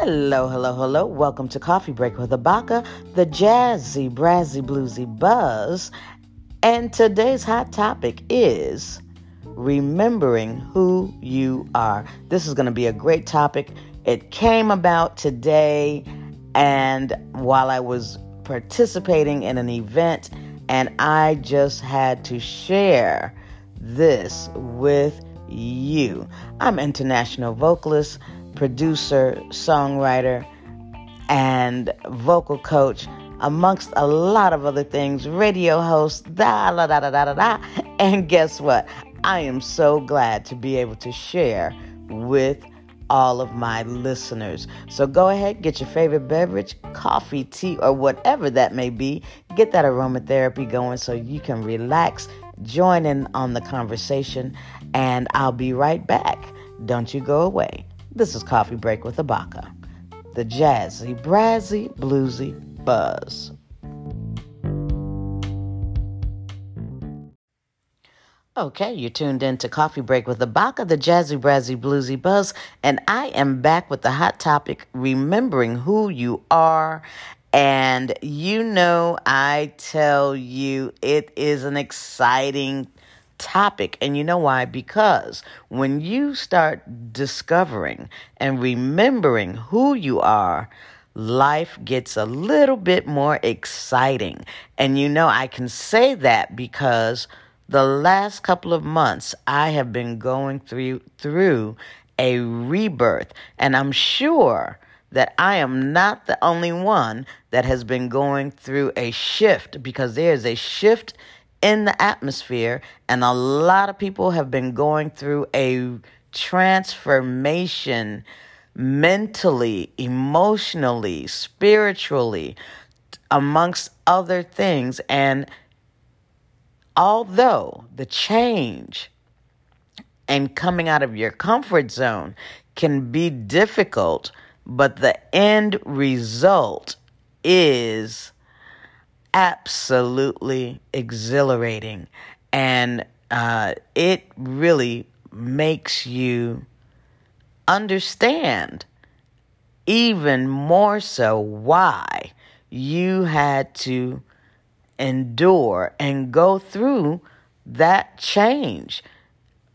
Hello, hello, hello. Welcome to Coffee Break with Habaka, the jazzy, brazzy, bluesy buzz. And today's hot topic is remembering who you are. This is going to be a great topic. It came about today, and while I was participating in an event, and I just had to share this with you. I'm international vocalist producer, songwriter, and vocal coach, amongst a lot of other things, radio host, da da da da da da. And guess what? I am so glad to be able to share with all of my listeners. So go ahead, get your favorite beverage, coffee, tea, or whatever that may be. Get that aromatherapy going so you can relax, join in on the conversation, and I'll be right back. Don't you go away. This is Coffee Break with Habaka, the jazzy, brazzy, bluesy buzz. Okay, you're tuned in to Coffee Break with Habaka, the jazzy, brazzy, bluesy buzz, and I am back with the hot topic remembering who you are. And you know, I tell you, it is an exciting topic. And you know why? Because when you start discovering and remembering who you are, life gets a little bit more exciting. And you know, I can say that because the last couple of months I have been going through through a rebirth and I'm sure that I am not the only one that has been going through a shift because there's a shift in the atmosphere, and a lot of people have been going through a transformation mentally, emotionally, spiritually, amongst other things. And although the change and coming out of your comfort zone can be difficult, but the end result is absolutely exhilarating. And uh, it really makes you understand even more so why you had to endure and go through that change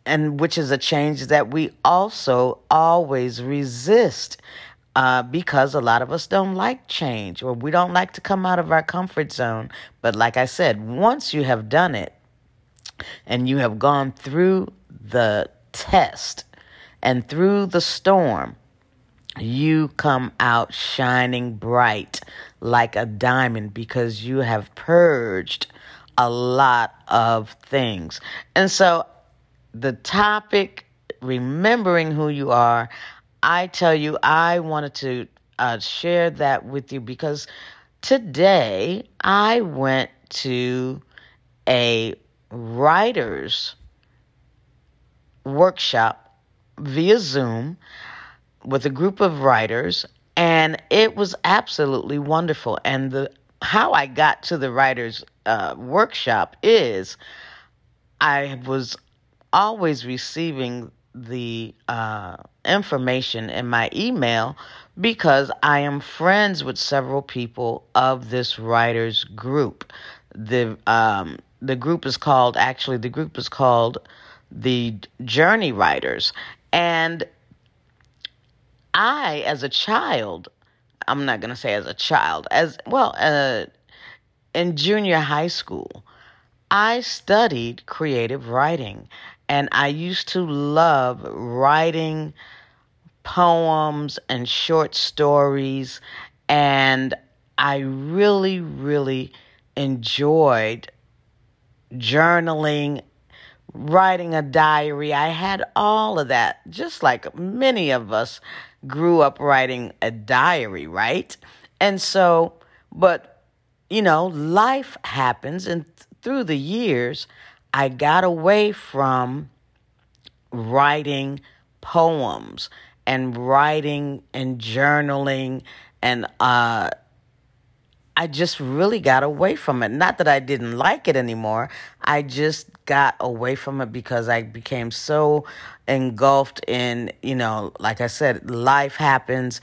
and which is a change that we also always resist uh, because a lot of us don't like change or we don't like to come out of our comfort zone. But like I said, once you have done it and you have gone through the test and through the storm, you come out shining bright like a diamond because you have purged a lot of things. And so the topic, remembering who you are, I tell you, I wanted to uh, share that with you because today I went to a writer's workshop via Zoom with a group of writers, and it was absolutely wonderful. And the how I got to the writers' uh, workshop is I was always receiving the uh, information in my email because I am friends with several people of this writers group. The um, the group is called actually the group is called the Journey Writers, and I, as a child, I'm not gonna say as a child, as well, uh, in junior high school, I studied creative writing and I used to love writing poems and short stories. And I really, really enjoyed journaling, writing a diary. I had all of that, just like many of us grew up writing a diary, right? And so, but, you know, life happens, and th- through the years, I got away from writing poems and writing and journaling and uh, I just really got away from it. Not that I didn't like it anymore. I just got away from it because I became so engulfed in, you know, like I said, life happens,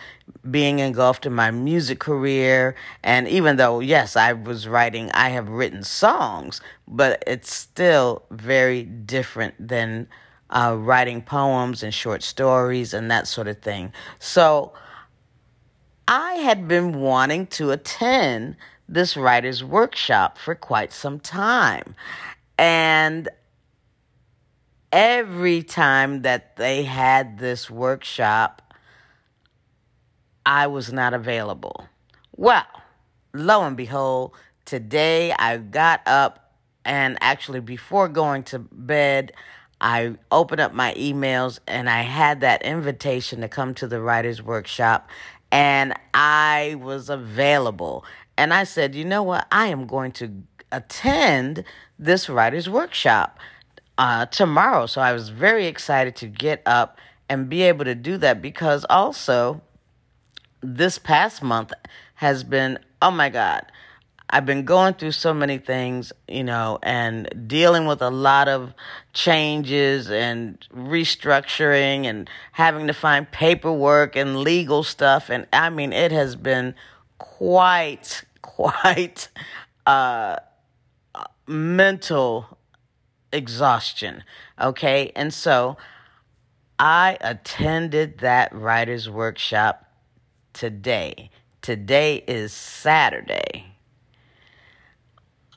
being engulfed in my music career. And even though, yes, I was writing, I have written songs, but it's still very different than uh, writing poems and short stories and that sort of thing. So, I had been wanting to attend this writer's workshop for quite some time. And every time that they had this workshop, I was not available. Well, lo and behold, today I got up and actually before going to bed, I opened up my emails and I had that invitation to come to the writer's workshop and I was available. And I said, you know what? I am going to attend this writer's workshop uh, tomorrow. So I was very excited to get up and be able to do that because also this past month has been, oh my God, I've been going through so many things, you know, and dealing with a lot of changes and restructuring and having to find paperwork and legal stuff. And I mean, it has been quite, quite uh, mental exhaustion. Okay. And so I attended that writer's workshop today. Today is Saturday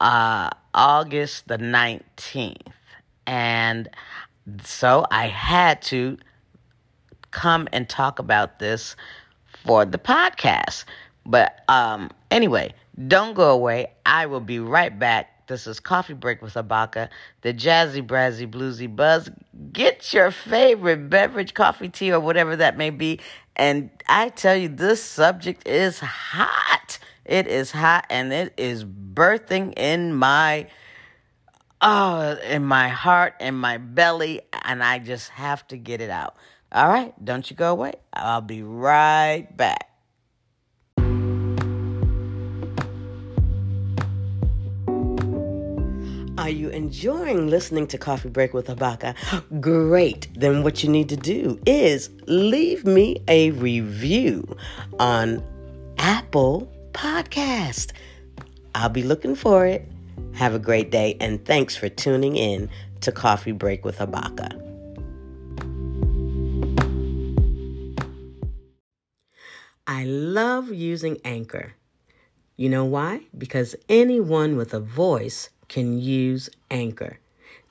uh, August the 19th. And so I had to come and talk about this for the podcast. But um, anyway, don't go away. I will be right back. This is Coffee Break with Habaka, the jazzy, brazzy, bluesy buzz. Get your favorite beverage, coffee, tea, or whatever that may be. And I tell you, this subject is hot. It is hot and it is birthing in my uh in my heart in my belly and I just have to get it out. All right, don't you go away. I'll be right back. Are you enjoying listening to Coffee Break with Habaka? Great. Then what you need to do is leave me a review on Apple podcast. I'll be looking for it. Have a great day, and thanks for tuning in to Coffee Break with Habaka. I love using Anchor. You know why? Because anyone with a voice can use Anchor.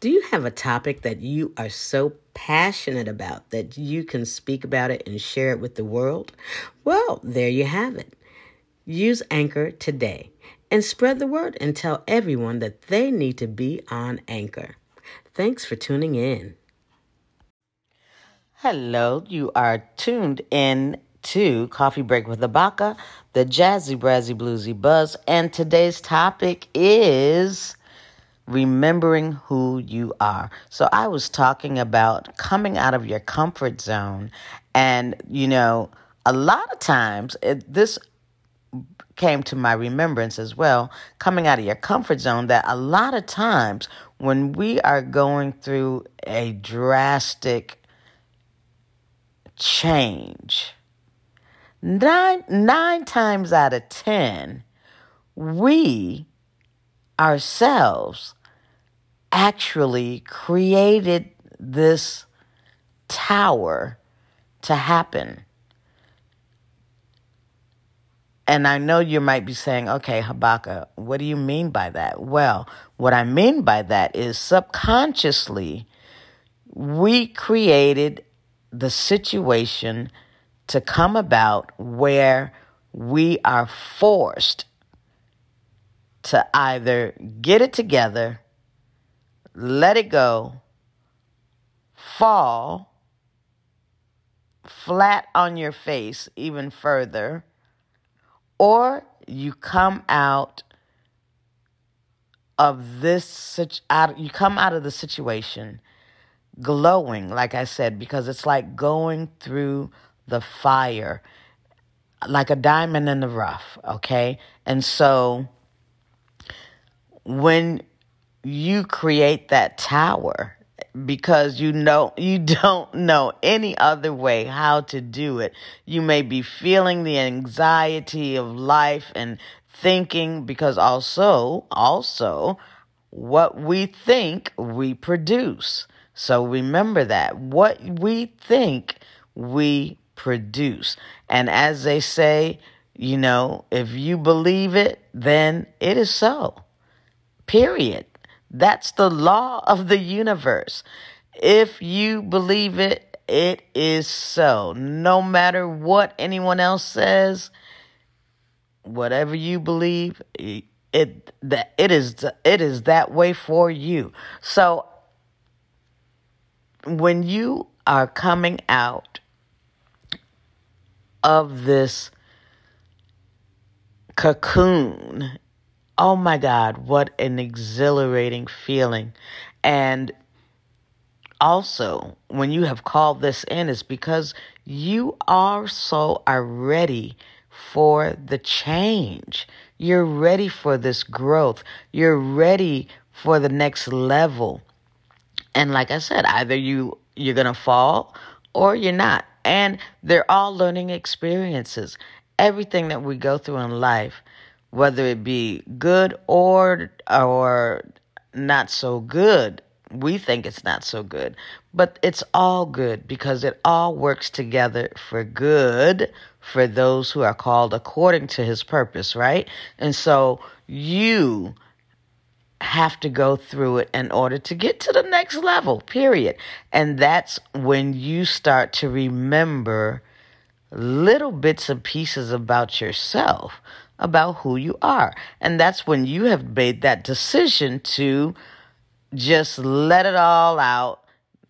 Do you have a topic that you are so passionate about that you can speak about it and share it with the world? Well, there you have it. Use Anchor today and spread the word and tell everyone that they need to be on Anchor. Thanks for tuning in. Hello, you are tuned in to Coffee Break with Habaka, the jazzy, brazzy, bluesy buzz, and today's topic is remembering who you are. So I was talking about coming out of your comfort zone, and you know, a lot of times it, this came to my remembrance as well, coming out of your comfort zone, that a lot of times when we are going through a drastic change, nine, nine times out of ten, we ourselves actually created this tower to happen. And I know you might be saying, okay, Habaka, what do you mean by that? Well, what I mean by that is subconsciously, we created the situation to come about where we are forced to either get it together, let it go, fall flat on your face even further or you come out of this out you come out of the situation glowing like i said because it's like going through the fire like a diamond in the rough, okay? And so when you create that tower because you know you don't know any other way how to do it. You may be feeling the anxiety of life and thinking because also also what we think we produce. So remember that what we think we produce. And as they say, you know, if you believe it, then it is so. Period. That's the law of the universe. If you believe it, it is so. No matter what anyone else says, whatever you believe, it that it is it is that way for you. So when you are coming out of this cocoon oh my God, what an exhilarating feeling. And also, when you have called this in, is because you also are ready for the change. You're ready for this growth. You're ready for the next level. And like I said, either you you're going to fall or you're not. And they're all learning experiences. Everything that we go through in life whether it be good or or not so good. We think it's not so good, but it's all good because it all works together for good for those who are called according to his purpose, right? And so you have to go through it in order to get to the next level, period. And that's when you start to remember little bits and pieces about yourself about who you are. And that's when you have made that decision to just let it all out,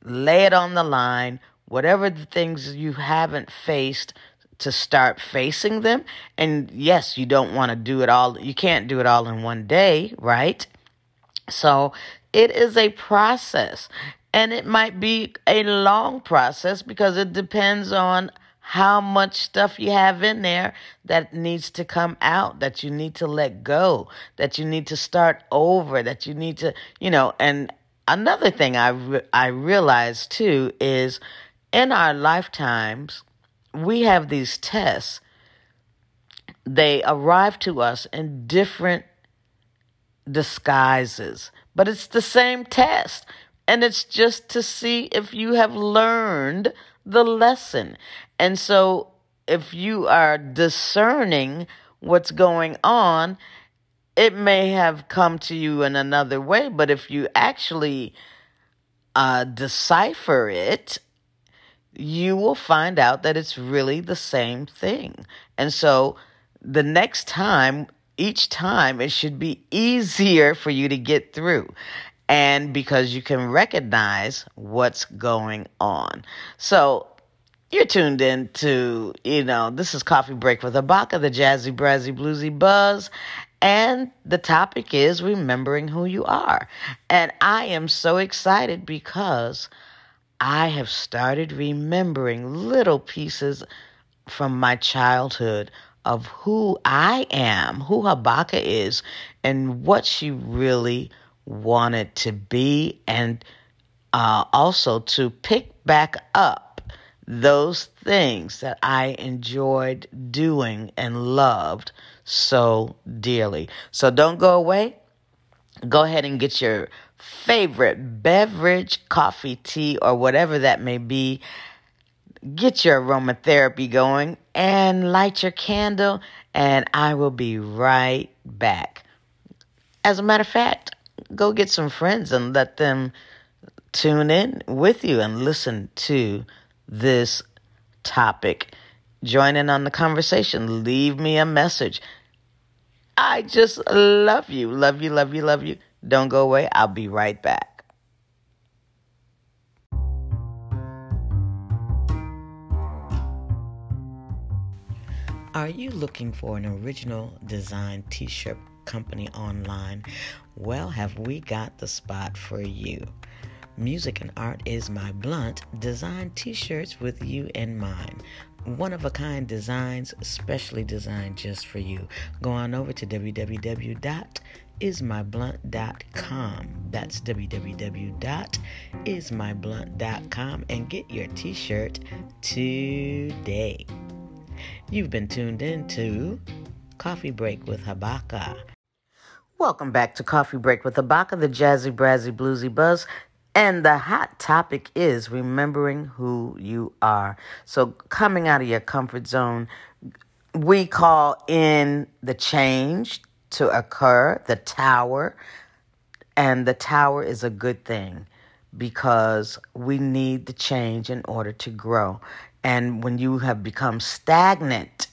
lay it on the line, whatever the things you haven't faced, to start facing them. And yes, you don't want to do it all, you can't do it all in one day, right? So it is a process. And it might be a long process because it depends on how much stuff you have in there that needs to come out, that you need to let go, that you need to start over, that you need to, you know, and another thing I re- I realized too is in our lifetimes we have these tests. They arrive to us in different disguises, but it's the same test. And it's just to see if you have learned the lesson. And so if you are discerning what's going on, it may have come to you in another way, but if you actually uh, decipher it, you will find out that it's really the same thing. And so the next time, each time, it should be easier for you to get through. And because you can recognize what's going on. So you're tuned in to, you know, this is Coffee Break with Habaka, the jazzy, brazzy, bluesy buzz. And the topic is remembering who you are. And I am so excited because I have started remembering little pieces from my childhood of who I am, who Habaka is, and what she really wanted to be, and uh, also to pick back up those things that I enjoyed doing and loved so dearly. So don't go away. Go ahead and get your favorite beverage, coffee, tea, or whatever that may be. Get your aromatherapy going and light your candle, and I will be right back. As a matter of fact, go get some friends and let them tune in with you and listen to this topic. Join in on the conversation. Leave me a message. I just love you. Love you, love you, love you. Don't go away. I'll be right back. Are you looking for an original design t shirt company online? Well, have we got the spot for you? Music and Art is My Blunt design t shirts with you in mind. One of a kind designs, specially designed just for you. Go on over to www.ismyblunt.com. That's www.ismyblunt.com and get your t shirt today. You've been tuned in to Coffee Break with Habaka. Welcome back to Coffee Break with Habaka, the jazzy, brazzy, bluesy buzz. And the hot topic is remembering who you are. So, coming out of your comfort zone, we call in the change to occur, the tower. And the tower is a good thing because we need the change in order to grow. And when you have become stagnant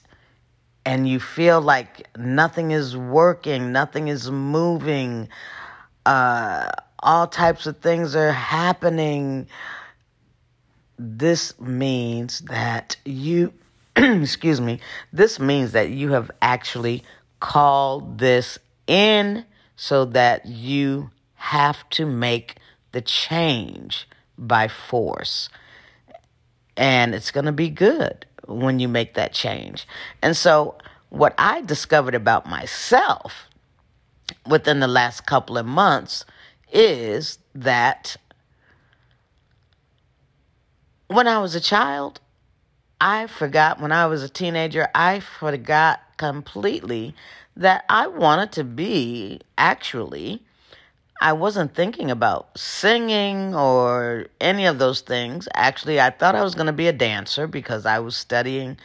and you feel like nothing is working, nothing is moving, uh, all types of things are happening, this means that you, excuse me, this means that you have actually called this in so that you have to make the change by force. And it's going to be good when you make that change. And so, what I discovered about myself within the last couple of months is that when I was a child, I forgot, when I was a teenager, I forgot completely that I wanted to be actually. I wasn't thinking about singing or any of those things. Actually, I thought I was going to be a dancer because I was studying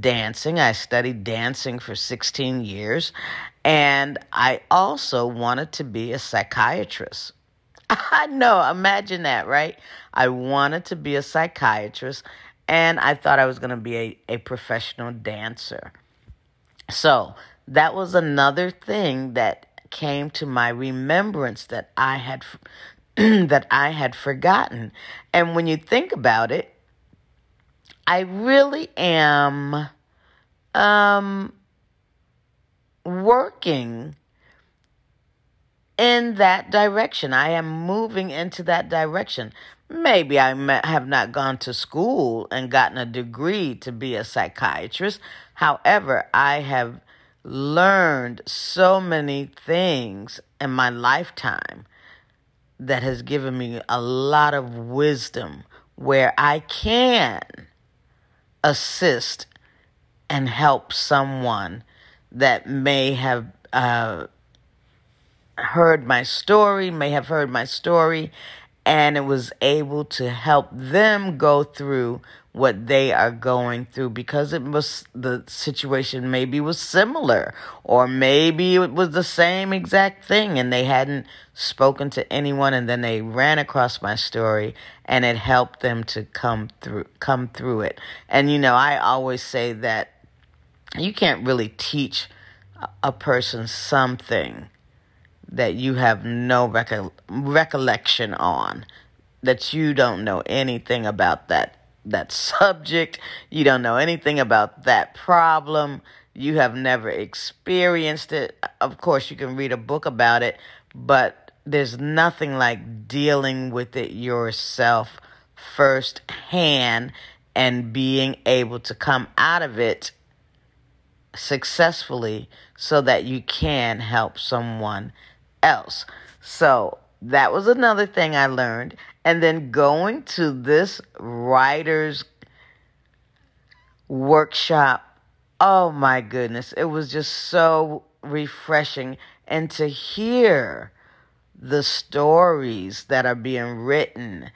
dancing. I studied dancing for 16 years. And I also wanted to be a psychiatrist. I know, imagine that, right? I wanted to be a psychiatrist and I thought I was going to be a, a professional dancer. So that was another thing that came to my remembrance that I had that I had forgotten. And when you think about it, I really am um, working in that direction. I am moving into that direction. Maybe I have not gone to school and gotten a degree to be a psychiatrist. However, I have learned so many things in my lifetime that has given me a lot of wisdom where I can assist and help someone that may have uh, heard my story, may have heard my story, and it was able to help them go through what they are going through because it was the situation maybe was similar or maybe it was the same exact thing and they hadn't spoken to anyone and then they ran across my story and it helped them to come through come through it. And you know I always say that you can't really teach a person something that you have no reco- recollection on that you don't know anything about that that subject. You don't know anything about that problem. You have never experienced it. Of course, you can read a book about it, but there's nothing like dealing with it yourself firsthand and being able to come out of it successfully so that you can help someone else. So that was another thing I learned. And then going to this writer's workshop, oh my goodness, it was just so refreshing. And to hear the stories that are being written,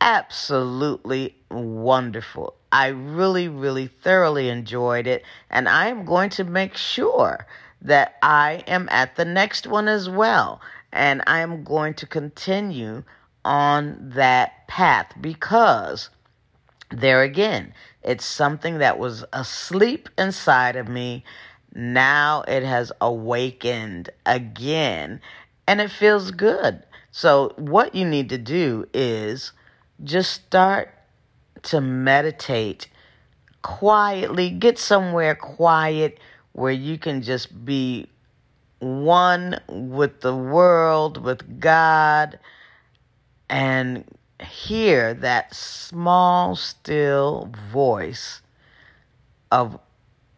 absolutely wonderful. I really, really thoroughly enjoyed it. And I am going to make sure that I am at the next one as well. And I am going to continue on that path because there again, it's something that was asleep inside of me. Now it has awakened again and it feels good. So, what you need to do is just start to meditate quietly, get somewhere quiet where you can just be one with the world, with God, and hear that small, still voice of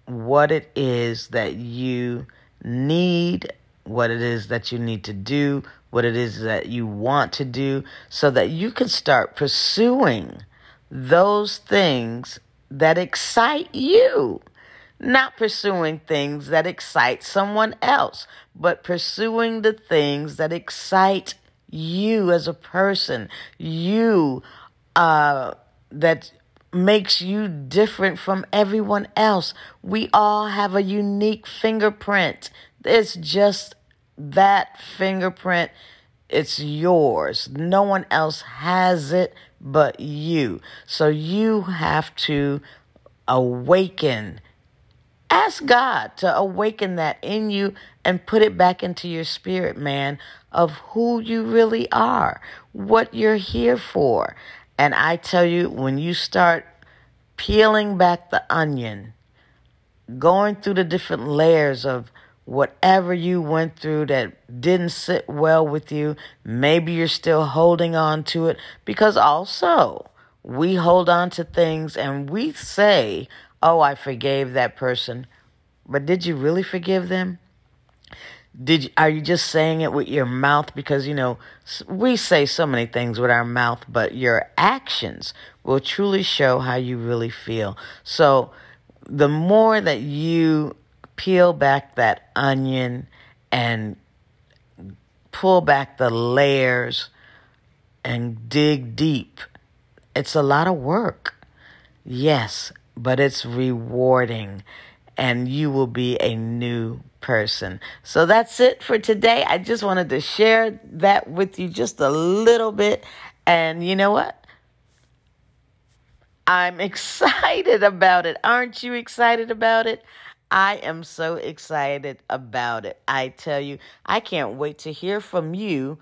what it is that you need, what it is that you need to do, what it is that you want to do, so that you can start pursuing those things that excite you. Not pursuing things that excite someone else, but pursuing the things that excite you as a person, you uh, that makes you different from everyone else. We all have a unique fingerprint. It's just that fingerprint. It's yours. No one else has it but you. So you have to awaken. Ask God to awaken that in you and put it back into your spirit, man, of who you really are, what you're here for. And I tell you, when you start peeling back the onion, going through the different layers of whatever you went through that didn't sit well with you, maybe you're still holding on to it because also we hold on to things and we say, Oh, I forgave that person. But did you really forgive them? Did you, are you just saying it with your mouth because you know we say so many things with our mouth but your actions will truly show how you really feel. So the more that you peel back that onion and pull back the layers and dig deep. It's a lot of work. Yes, but it's rewarding and you will be a new person. So that's it for today. I just wanted to share that with you just a little bit. And you know what? I'm excited about it. Aren't you excited about it? I am so excited about it. I tell you, I can't wait to hear from you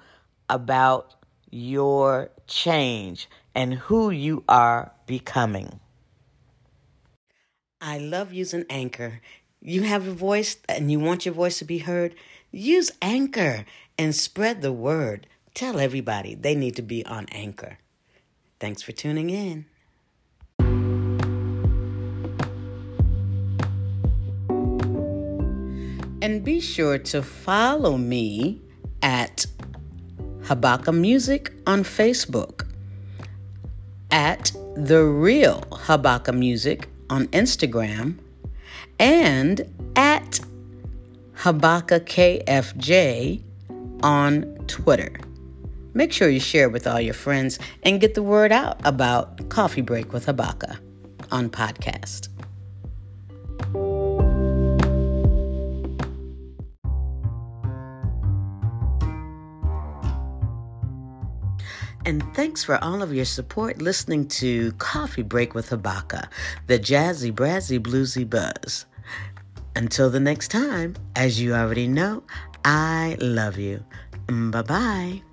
about your change and who you are becoming. I love using Anchor. You have a voice and you want your voice to be heard? Use Anchor and spread the word. Tell everybody they need to be on Anchor. Thanks for tuning in. And be sure to follow me at Habaka Music on Facebook, at The Real Habaka Music on Instagram, and at Habaka KFJ on Twitter. Make sure you share with all your friends and get the word out about Coffee Break with Habaka on podcast. And thanks for all of your support listening to Coffee Break with Habaka, the jazzy, brazzy, bluesy buzz. Until the next time, as you already know, I love you. Bye bye.